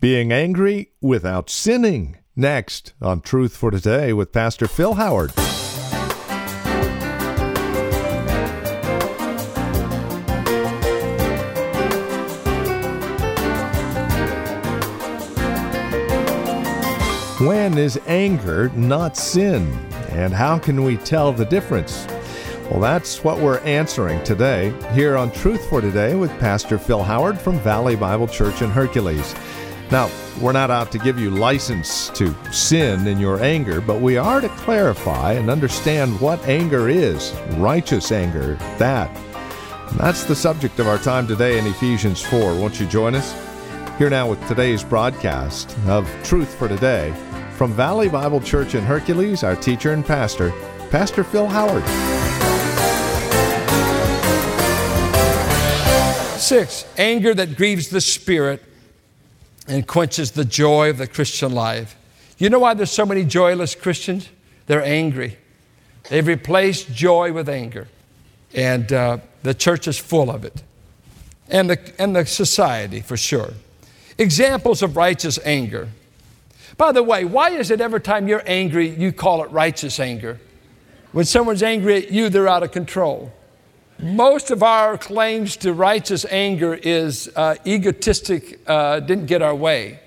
Being angry without sinning. Next on Truth for Today with Pastor Phil Howard. When is anger not sin? And how can we tell the difference? Well, that's what we're answering today here on Truth for Today with Pastor Phil Howard from Valley Bible Church in Hercules. Now, we're not out to give you license to sin in your anger, but we are to clarify and understand what anger is righteous anger, that. And that's the subject of our time today in Ephesians 4. Won't you join us? Here now with today's broadcast of Truth for Today from Valley Bible Church in Hercules, our teacher and pastor, Pastor Phil Howard. Six, anger that grieves the spirit and quenches the joy of the Christian life. You know why there's so many joyless Christians? They're angry. They've replaced joy with anger. And uh, the church is full of it. And the, and the society, for sure. Examples of righteous anger. By the way, why is it every time you're angry, you call it righteous anger? When someone's angry at you, they're out of control. Most of our claims to righteous anger is uh, egotistic, uh, didn't get our way.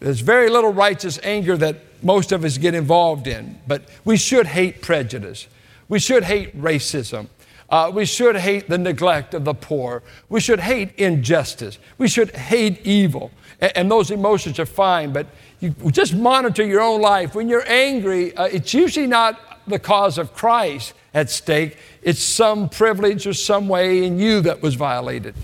There's very little righteous anger that most of us get involved in, but we should hate prejudice. We should hate racism. Uh, we should hate the neglect of the poor. We should hate injustice. We should hate evil. And, and those emotions are fine, but you just monitor your own life. When you're angry, uh, it's usually not the cause of Christ at stake, it's some privilege or some way in you that was violated.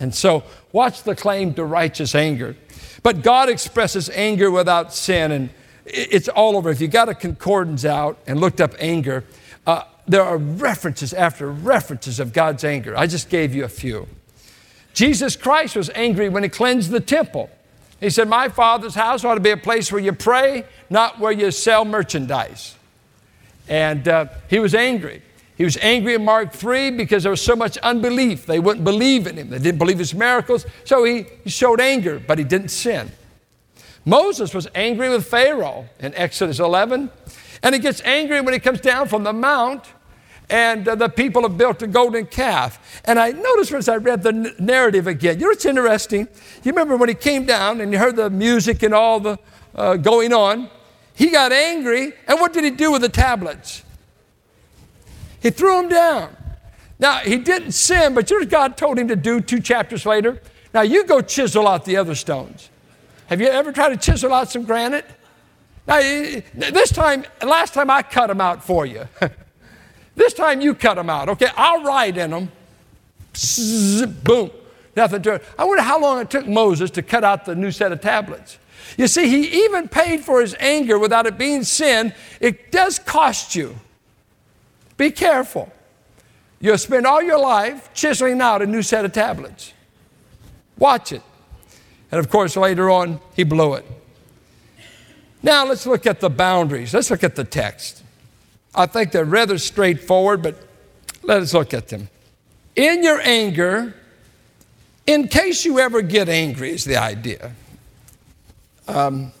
And so, watch the claim to righteous anger. But God expresses anger without sin, and it's all over. If you got a concordance out and looked up anger, uh, there are references after references of God's anger. I just gave you a few. Jesus Christ was angry when he cleansed the temple. He said, My Father's house ought to be a place where you pray, not where you sell merchandise. And uh, he was angry. He was angry in Mark 3 because there was so much unbelief. They wouldn't believe in him, they didn't believe his miracles. So he, he showed anger, but he didn't sin. Moses was angry with Pharaoh in Exodus 11. And he gets angry when he comes down from the mount and uh, the people have built a golden calf. And I noticed as I read the n- narrative again, you know it's interesting? You remember when he came down and you heard the music and all the uh, going on? He got angry, and what did he do with the tablets? He threw them down. Now, he didn't sin, but you know God told him to do two chapters later? Now, you go chisel out the other stones. Have you ever tried to chisel out some granite? Now, this time, last time I cut them out for you. this time you cut them out, okay? I'll write in them. boom. Nothing to it. I wonder how long it took Moses to cut out the new set of tablets. You see, he even paid for his anger without it being sin. It does cost you. Be careful. You'll spend all your life chiseling out a new set of tablets. Watch it. And of course, later on, he blew it. Now, let's look at the boundaries. Let's look at the text. I think they're rather straightforward, but let us look at them. In your anger, in case you ever get angry, is the idea. Um,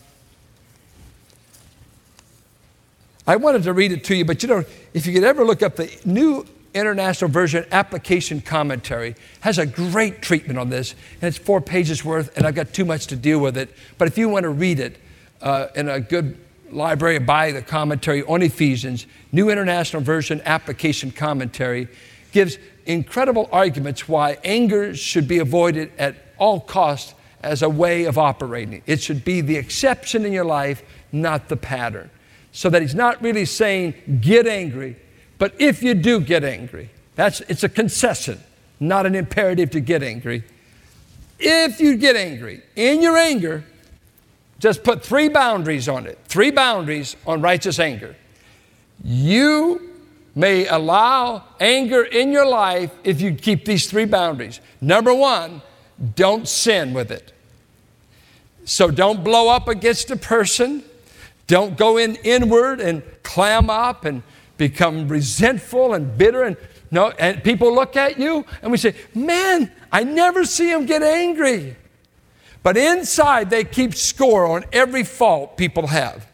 I wanted to read it to you, but you know, if you could ever look up the New International Version Application Commentary, has a great treatment on this, and it's four pages worth, and I've got too much to deal with it. But if you want to read it uh, in a good library, buy the commentary on Ephesians, New International Version Application Commentary gives incredible arguments why anger should be avoided at all costs as a way of operating. It should be the exception in your life, not the pattern. So that he's not really saying get angry, but if you do get angry, that's it's a concession, not an imperative to get angry. If you get angry, in your anger, just put three boundaries on it. Three boundaries on righteous anger. You may allow anger in your life if you keep these three boundaries. Number one, don't sin with it. So don't blow up against a person. Don't go in inward and clam up and become resentful and bitter and no and people look at you and we say, "Man, I never see him get angry." But inside, they keep score on every fault people have.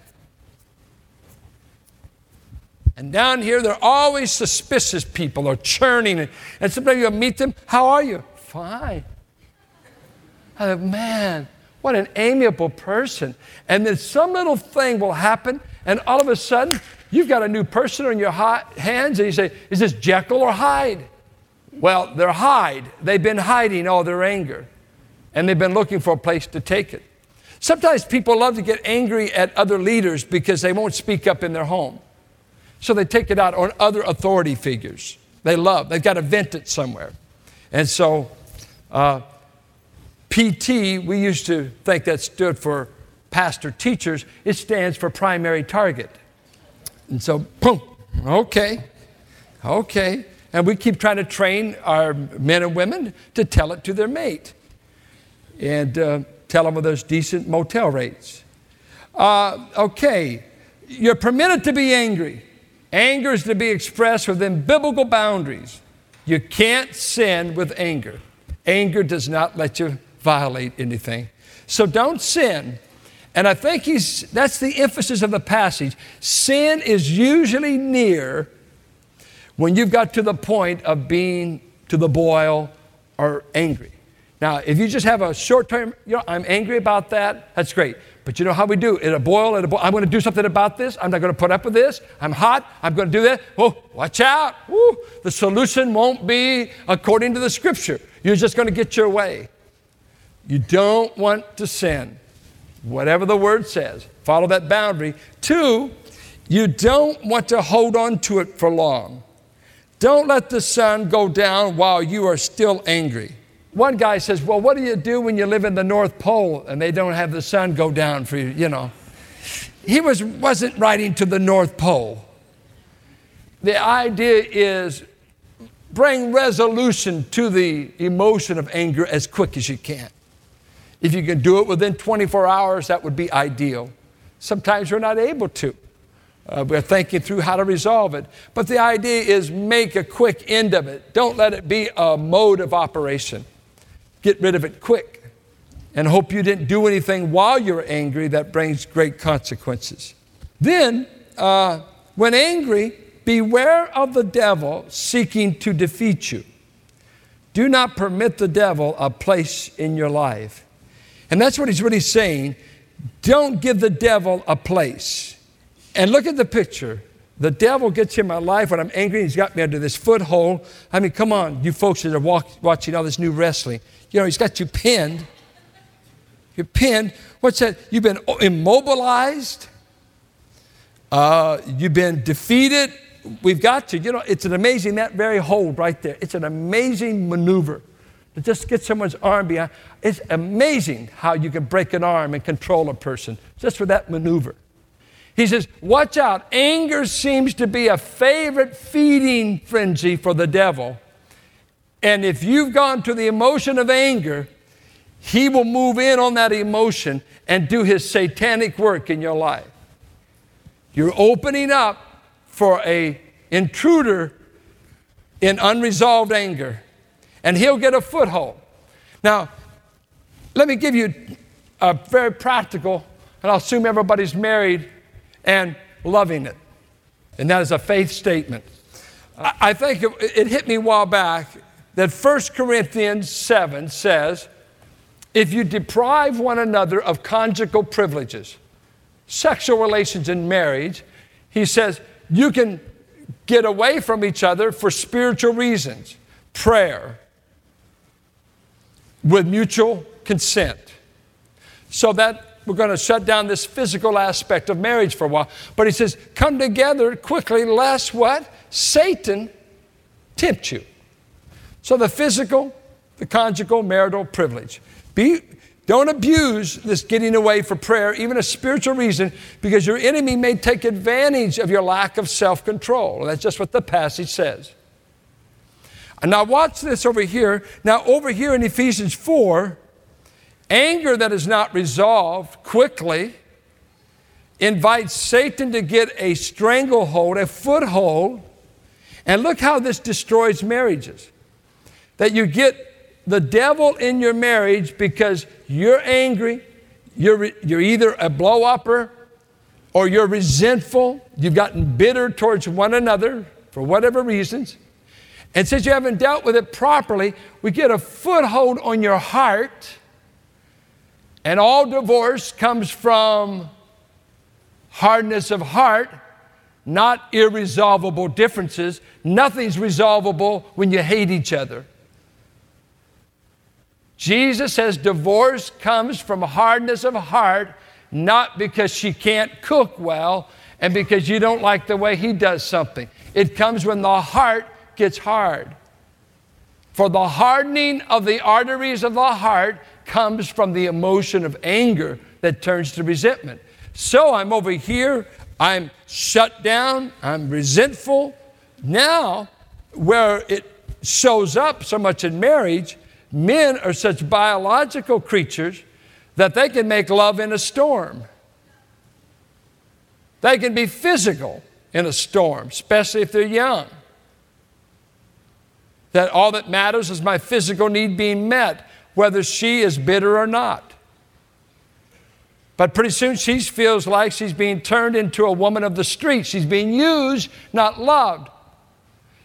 And down here, they're always suspicious people are churning. And sometimes you meet them, how are you? Fine. I thought, man, what an amiable person. And then some little thing will happen, and all of a sudden, you've got a new person on your hands, and you say, Is this Jekyll or Hyde? Well, they're Hyde. They've been hiding all their anger, and they've been looking for a place to take it. Sometimes people love to get angry at other leaders because they won't speak up in their home. So they take it out on other authority figures. They love, they've got to vent it somewhere. And so, uh, PT, we used to think that stood for pastor teachers, it stands for primary target. And so, boom, okay, okay. And we keep trying to train our men and women to tell it to their mate and uh, tell them of those decent motel rates. Uh, okay, you're permitted to be angry. Anger is to be expressed within biblical boundaries. You can't sin with anger. Anger does not let you violate anything. So don't sin. And I think he's, that's the emphasis of the passage. Sin is usually near when you've got to the point of being to the boil or angry. Now, if you just have a short term, you know, I'm angry about that, that's great. But you know how we do? At a boil, at a boil, I'm going to do something about this. I'm not going to put up with this. I'm hot. I'm going to do that. Oh, watch out. The solution won't be according to the scripture. You're just going to get your way. You don't want to sin. Whatever the word says, follow that boundary. Two, you don't want to hold on to it for long. Don't let the sun go down while you are still angry. One guy says, Well, what do you do when you live in the North Pole and they don't have the sun go down for you? You know. He was, wasn't writing to the North Pole. The idea is bring resolution to the emotion of anger as quick as you can. If you can do it within 24 hours, that would be ideal. Sometimes we're not able to. Uh, we're thinking through how to resolve it. But the idea is make a quick end of it. Don't let it be a mode of operation. Get rid of it quick and hope you didn't do anything while you're angry that brings great consequences. Then, uh, when angry, beware of the devil seeking to defeat you. Do not permit the devil a place in your life. And that's what he's really saying. Don't give the devil a place. And look at the picture. The devil gets in my life when I'm angry. He's got me under this foothold. I mean, come on, you folks that are walk, watching all this new wrestling. You know, he's got you pinned. You're pinned. What's that? You've been immobilized. Uh, you've been defeated. We've got to, you know, it's an amazing, that very hold right there. It's an amazing maneuver just get someone's arm behind. It's amazing how you can break an arm and control a person just for that maneuver. He says, Watch out. Anger seems to be a favorite feeding frenzy for the devil. And if you've gone to the emotion of anger, he will move in on that emotion and do his satanic work in your life. You're opening up for a intruder in unresolved anger, and he'll get a foothold. Now, let me give you a very practical, and I'll assume everybody's married and loving it. And that is a faith statement. I think it hit me a while back that 1 Corinthians 7 says, if you deprive one another of conjugal privileges, sexual relations in marriage, he says you can get away from each other for spiritual reasons, prayer, with mutual consent. So that we're going to shut down this physical aspect of marriage for a while. But he says, come together quickly, lest what? Satan tempt you. So the physical, the conjugal, marital privilege. Be, don't abuse this getting away for prayer, even a spiritual reason, because your enemy may take advantage of your lack of self control. That's just what the passage says. And now, watch this over here. Now, over here in Ephesians 4, anger that is not resolved quickly invites Satan to get a stranglehold, a foothold. And look how this destroys marriages that you get the devil in your marriage because you're angry, you're, you're either a blow upper or you're resentful, you've gotten bitter towards one another for whatever reasons. And since you haven't dealt with it properly, we get a foothold on your heart. And all divorce comes from hardness of heart, not irresolvable differences. Nothing's resolvable when you hate each other. Jesus says divorce comes from hardness of heart, not because she can't cook well and because you don't like the way he does something. It comes when the heart gets hard. For the hardening of the arteries of the heart comes from the emotion of anger that turns to resentment. So I'm over here, I'm shut down, I'm resentful. Now, where it shows up so much in marriage, men are such biological creatures that they can make love in a storm. They can be physical in a storm, especially if they're young. That all that matters is my physical need being met, whether she is bitter or not. But pretty soon she feels like she's being turned into a woman of the street. She's being used, not loved.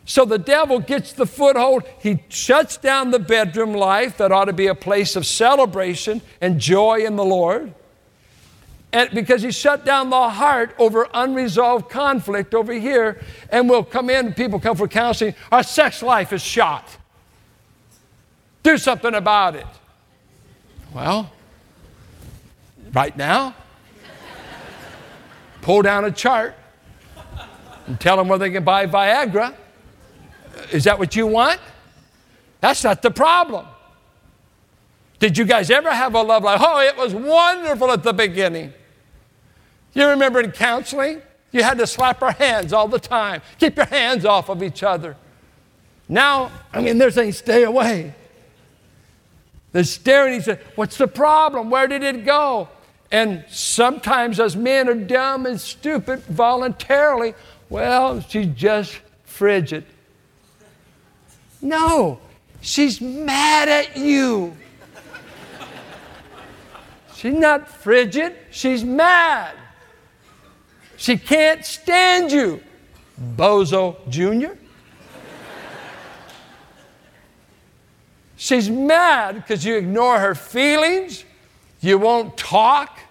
So the devil gets the foothold. He shuts down the bedroom life that ought to be a place of celebration and joy in the Lord. And because he shut down the heart over unresolved conflict over here, and we'll come in, people come for counseling, our sex life is shot. Do something about it. Well, right now, pull down a chart and tell them where they can buy Viagra. Is that what you want? That's not the problem. Did you guys ever have a love life? Oh, it was wonderful at the beginning. You remember in counseling? You had to slap our hands all the time. Keep your hands off of each other. Now, I mean, they're saying, stay away. They're staring. He said, What's the problem? Where did it go? And sometimes, as men are dumb and stupid voluntarily, well, she's just frigid. No, she's mad at you. She's not frigid, she's mad. She can't stand you, Bozo Jr. She's mad because you ignore her feelings, you won't talk,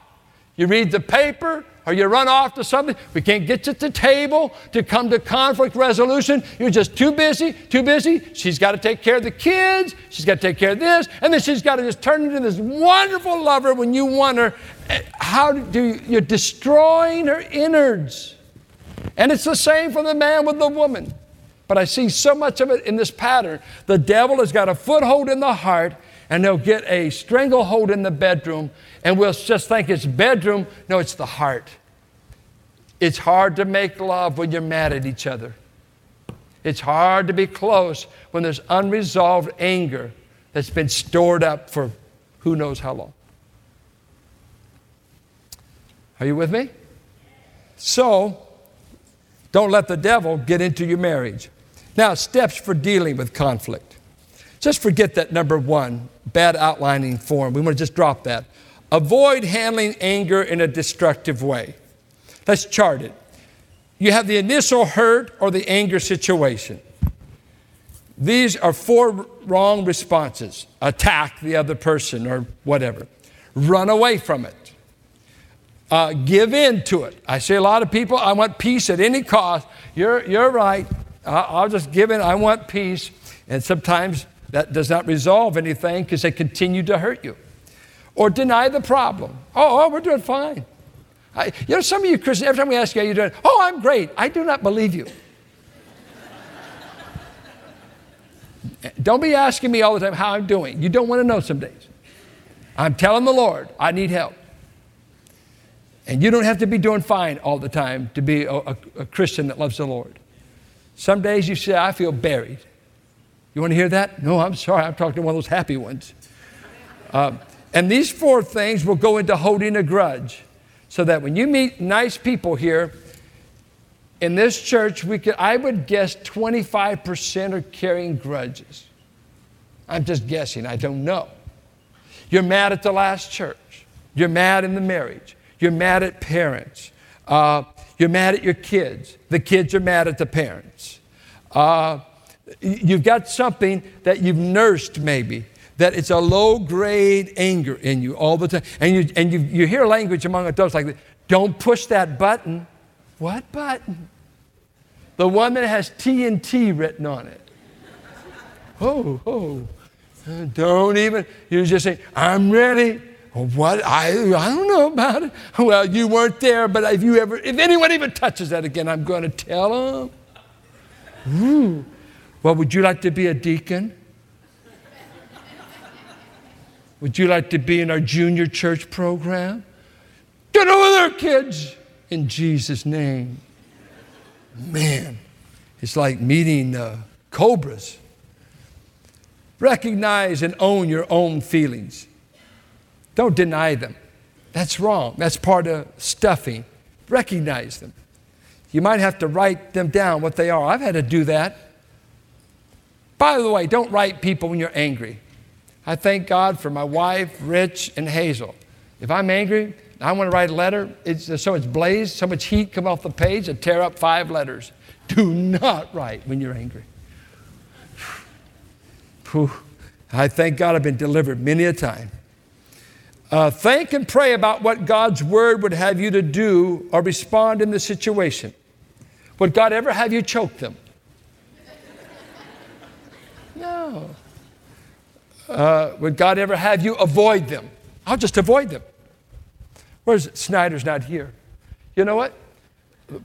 you read the paper, or you run off to something. We can't get you at the table to come to conflict resolution. You're just too busy, too busy. She's got to take care of the kids. She's got to take care of this. And then she's got to just turn into this wonderful lover when you want her. Eh, how do you, you're destroying her innards. And it's the same for the man with the woman. But I see so much of it in this pattern. The devil has got a foothold in the heart and they'll get a stranglehold in the bedroom, and we'll just think it's bedroom. No, it's the heart. It's hard to make love when you're mad at each other. It's hard to be close when there's unresolved anger that's been stored up for who knows how long. Are you with me? So, don't let the devil get into your marriage. Now, steps for dealing with conflict. Just forget that number one, bad outlining form. We want to just drop that. Avoid handling anger in a destructive way. Let's chart it. You have the initial hurt or the anger situation. These are four wrong responses attack the other person or whatever, run away from it, uh, give in to it. I see a lot of people, I want peace at any cost. You're, you're right. I'll just give in. I want peace. And sometimes that does not resolve anything because they continue to hurt you. Or deny the problem. Oh, oh we're doing fine. I, you know, some of you Christians, every time we ask you how you're doing, oh, I'm great. I do not believe you. don't be asking me all the time how I'm doing. You don't want to know some days. I'm telling the Lord, I need help. And you don't have to be doing fine all the time to be a, a, a Christian that loves the Lord. Some days you say, I feel buried. You want to hear that? No, I'm sorry. I'm talking to one of those happy ones. Uh, and these four things will go into holding a grudge. So that when you meet nice people here, in this church, we could, I would guess 25% are carrying grudges. I'm just guessing, I don't know. You're mad at the last church. You're mad in the marriage. You're mad at parents. Uh, you're mad at your kids. The kids are mad at the parents. Uh, you've got something that you've nursed maybe that it's a low grade anger in you all the time. And you, and you, you hear language among adults like, don't push that button. What button? The one that has TNT written on it. Oh, oh. Don't even, You're just say, I'm ready. What? I, I don't know about it. Well, you weren't there, but if you ever, if anyone even touches that again, I'm going to tell them. Ooh. Well, would you like to be a deacon? Would you like to be in our junior church program? Get over there, kids, in Jesus' name. Man, it's like meeting uh, cobras. Recognize and own your own feelings. Don't deny them. That's wrong. That's part of stuffing. Recognize them. You might have to write them down, what they are. I've had to do that. By the way, don't write people when you're angry. I thank God for my wife, Rich, and Hazel. If I'm angry, I want to write a letter. It's so much blaze, so much heat come off the page and tear up five letters. Do not write when you're angry. I thank God I've been delivered many a time. Uh, think and pray about what God's word would have you to do or respond in the situation. Would God ever have you choke them? No. Uh, would God ever have you avoid them? I'll just avoid them. Where's Snyder's not here? You know what?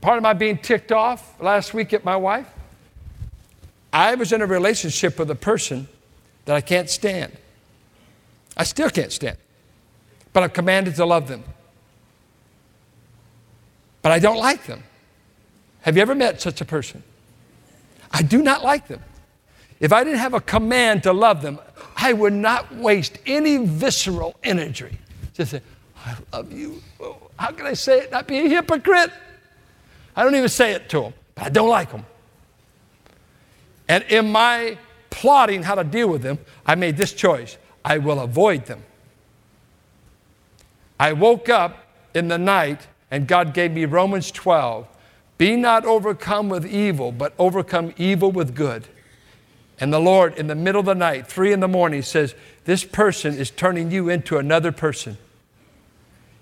Part of my being ticked off last week at my wife, I was in a relationship with a person that I can't stand. I still can't stand but I'm commanded to love them. But I don't like them. Have you ever met such a person? I do not like them. If I didn't have a command to love them, I would not waste any visceral energy. Just say, I love you. Oh, how can I say it? Not be a hypocrite. I don't even say it to them, but I don't like them. And in my plotting how to deal with them, I made this choice I will avoid them. I woke up in the night and God gave me Romans 12. Be not overcome with evil, but overcome evil with good. And the Lord, in the middle of the night, three in the morning, says, This person is turning you into another person.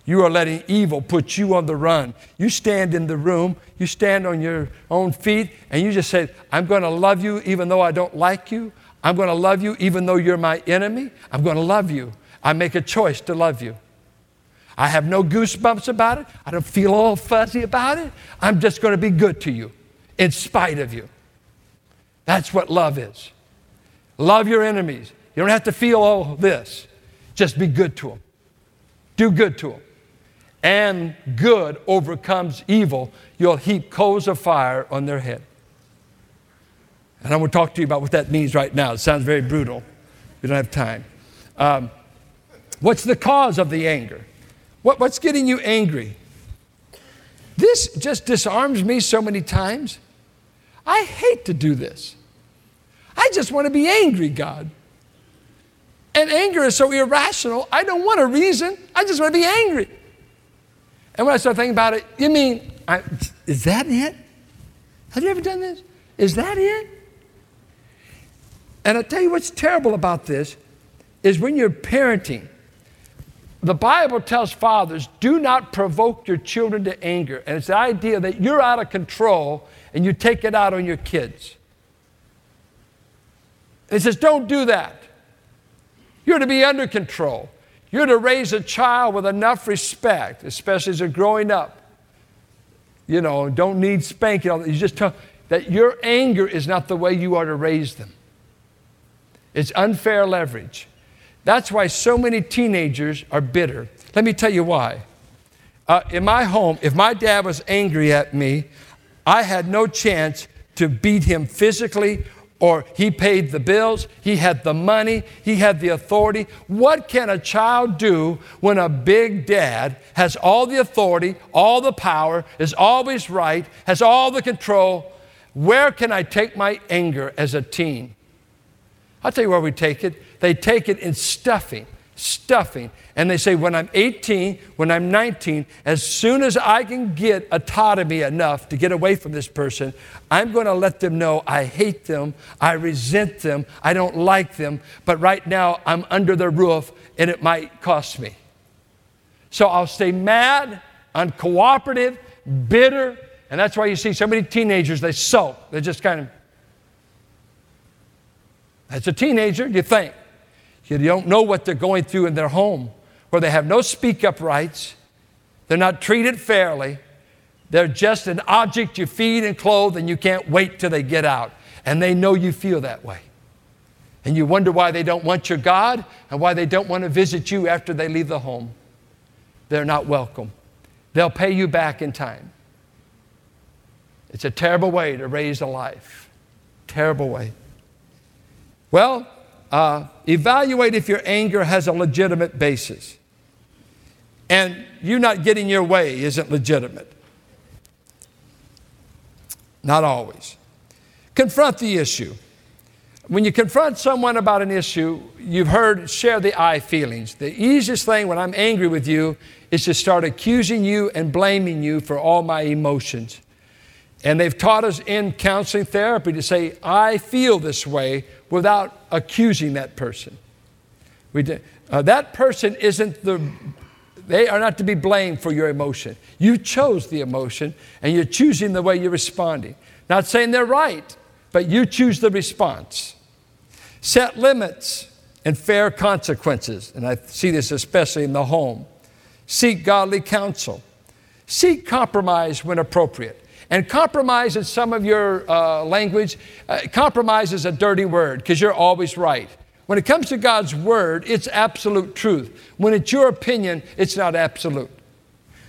You are letting evil put you on the run. You stand in the room, you stand on your own feet, and you just say, I'm going to love you even though I don't like you. I'm going to love you even though you're my enemy. I'm going to love you. I make a choice to love you. I have no goosebumps about it. I don't feel all fuzzy about it. I'm just going to be good to you in spite of you. That's what love is. Love your enemies. You don't have to feel all this. Just be good to them. Do good to them. And good overcomes evil. You'll heap coals of fire on their head. And I'm going to talk to you about what that means right now. It sounds very brutal. We don't have time. Um, what's the cause of the anger? What, what's getting you angry? This just disarms me so many times. I hate to do this. I just want to be angry, God. And anger is so irrational, I don't want a reason. I just want to be angry. And when I start thinking about it, you mean, I, is that it? Have you ever done this? Is that it? And I tell you what's terrible about this is when you're parenting, the Bible tells fathers, do not provoke your children to anger. And it's the idea that you're out of control and you take it out on your kids. it says, don't do that. You're to be under control. You're to raise a child with enough respect, especially as they're growing up. You know, don't need spanking. You just tell that your anger is not the way you are to raise them. It's unfair leverage. That's why so many teenagers are bitter. Let me tell you why. Uh, in my home, if my dad was angry at me, I had no chance to beat him physically or he paid the bills, he had the money, he had the authority. What can a child do when a big dad has all the authority, all the power, is always right, has all the control? Where can I take my anger as a teen? I'll tell you where we take it. They take it in stuffing, stuffing. And they say, when I'm 18, when I'm 19, as soon as I can get autonomy enough to get away from this person, I'm going to let them know I hate them, I resent them, I don't like them, but right now I'm under their roof and it might cost me. So I'll stay mad, uncooperative, bitter, and that's why you see so many teenagers, they sulk. They're just kind of, as a teenager, you think. You don't know what they're going through in their home, where they have no speak up rights, they're not treated fairly, they're just an object you feed and clothe, and you can't wait till they get out. And they know you feel that way. And you wonder why they don't want your God and why they don't want to visit you after they leave the home. They're not welcome. They'll pay you back in time. It's a terrible way to raise a life. Terrible way. Well, uh, evaluate if your anger has a legitimate basis. And you not getting your way isn't legitimate. Not always. Confront the issue. When you confront someone about an issue, you've heard share the I feelings. The easiest thing when I'm angry with you is to start accusing you and blaming you for all my emotions. And they've taught us in counseling therapy to say, I feel this way without accusing that person. We did, uh, that person isn't the, they are not to be blamed for your emotion. You chose the emotion and you're choosing the way you're responding. Not saying they're right, but you choose the response. Set limits and fair consequences. And I see this especially in the home. Seek godly counsel. Seek compromise when appropriate. And compromise in some of your uh, language, uh, compromise is a dirty word because you're always right. When it comes to God's word, it's absolute truth. When it's your opinion, it's not absolute.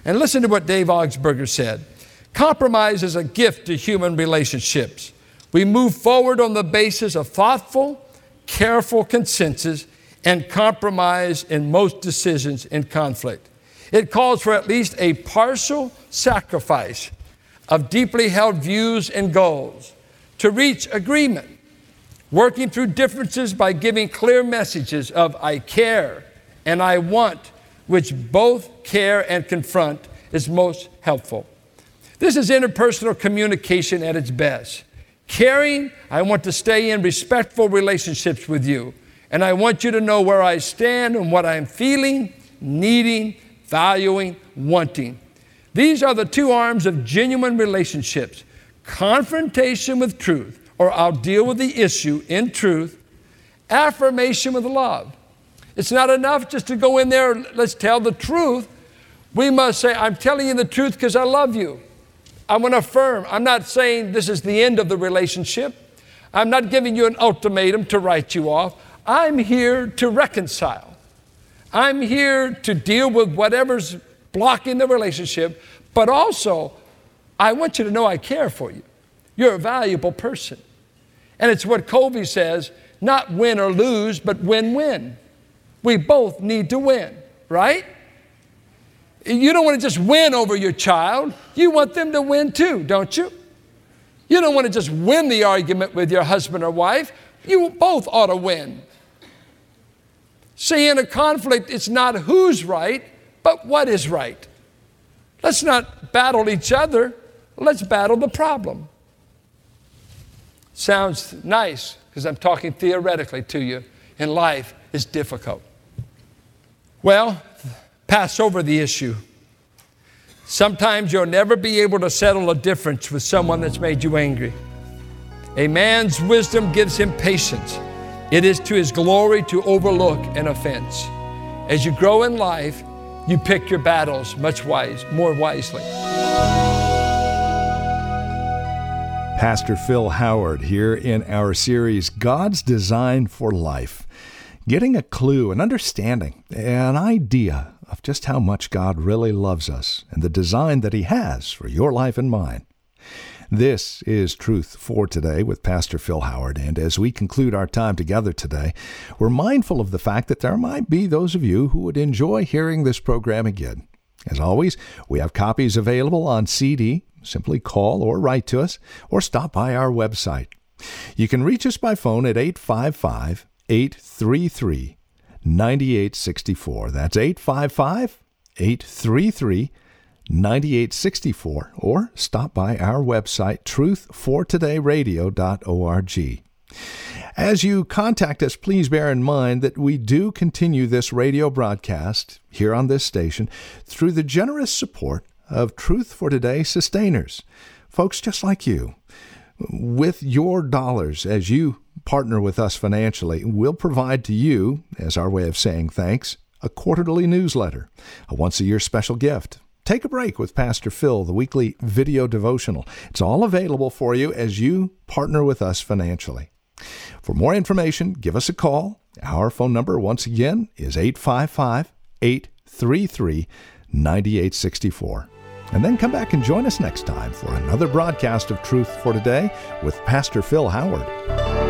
And listen to what Dave Augsburger said Compromise is a gift to human relationships. We move forward on the basis of thoughtful, careful consensus and compromise in most decisions in conflict. It calls for at least a partial sacrifice of deeply held views and goals to reach agreement, working through differences by giving clear messages of I care and I want, which both care and confront is most helpful. This is interpersonal communication at its best. Caring, I want to stay in respectful relationships with you, and I want you to know where I stand and what I'm feeling, needing, valuing, wanting. These are the two arms of genuine relationships confrontation with truth, or I'll deal with the issue in truth, affirmation with love. It's not enough just to go in there, let's tell the truth. We must say, I'm telling you the truth because I love you. I want to affirm. I'm not saying this is the end of the relationship. I'm not giving you an ultimatum to write you off. I'm here to reconcile. I'm here to deal with whatever's blocking the relationship, but also, I want you to know I care for you. You're a valuable person. And it's what Covey says not win or lose, but win win. We both need to win, right? You don't want to just win over your child, you want them to win too, don't you? You don't want to just win the argument with your husband or wife, you both ought to win. See, in a conflict, it's not who's right, but what is right. Let's not battle each other, let's battle the problem. Sounds nice because I'm talking theoretically to you. In life, it's difficult. Well, pass over the issue. Sometimes you'll never be able to settle a difference with someone that's made you angry. A man's wisdom gives him patience. It is to his glory to overlook an offense. As you grow in life, you pick your battles much wise, more wisely. Pastor Phil Howard here in our series, God's Design for Life. Getting a clue, an understanding, an idea of just how much God really loves us and the design that He has for your life and mine. This is Truth for Today with Pastor Phil Howard. And as we conclude our time together today, we're mindful of the fact that there might be those of you who would enjoy hearing this program again. As always, we have copies available on CD. Simply call or write to us or stop by our website. You can reach us by phone at 855 833 9864. That's 855 833 9864. Or stop by our website, truthfortodayradio.org. As you contact us, please bear in mind that we do continue this radio broadcast here on this station through the generous support of Truth for Today sustainers, folks just like you. With your dollars, as you partner with us financially, we'll provide to you, as our way of saying thanks, a quarterly newsletter, a once a year special gift. Take a break with Pastor Phil, the weekly video devotional. It's all available for you as you partner with us financially. For more information, give us a call. Our phone number, once again, is 855 833 9864. And then come back and join us next time for another broadcast of Truth for Today with Pastor Phil Howard.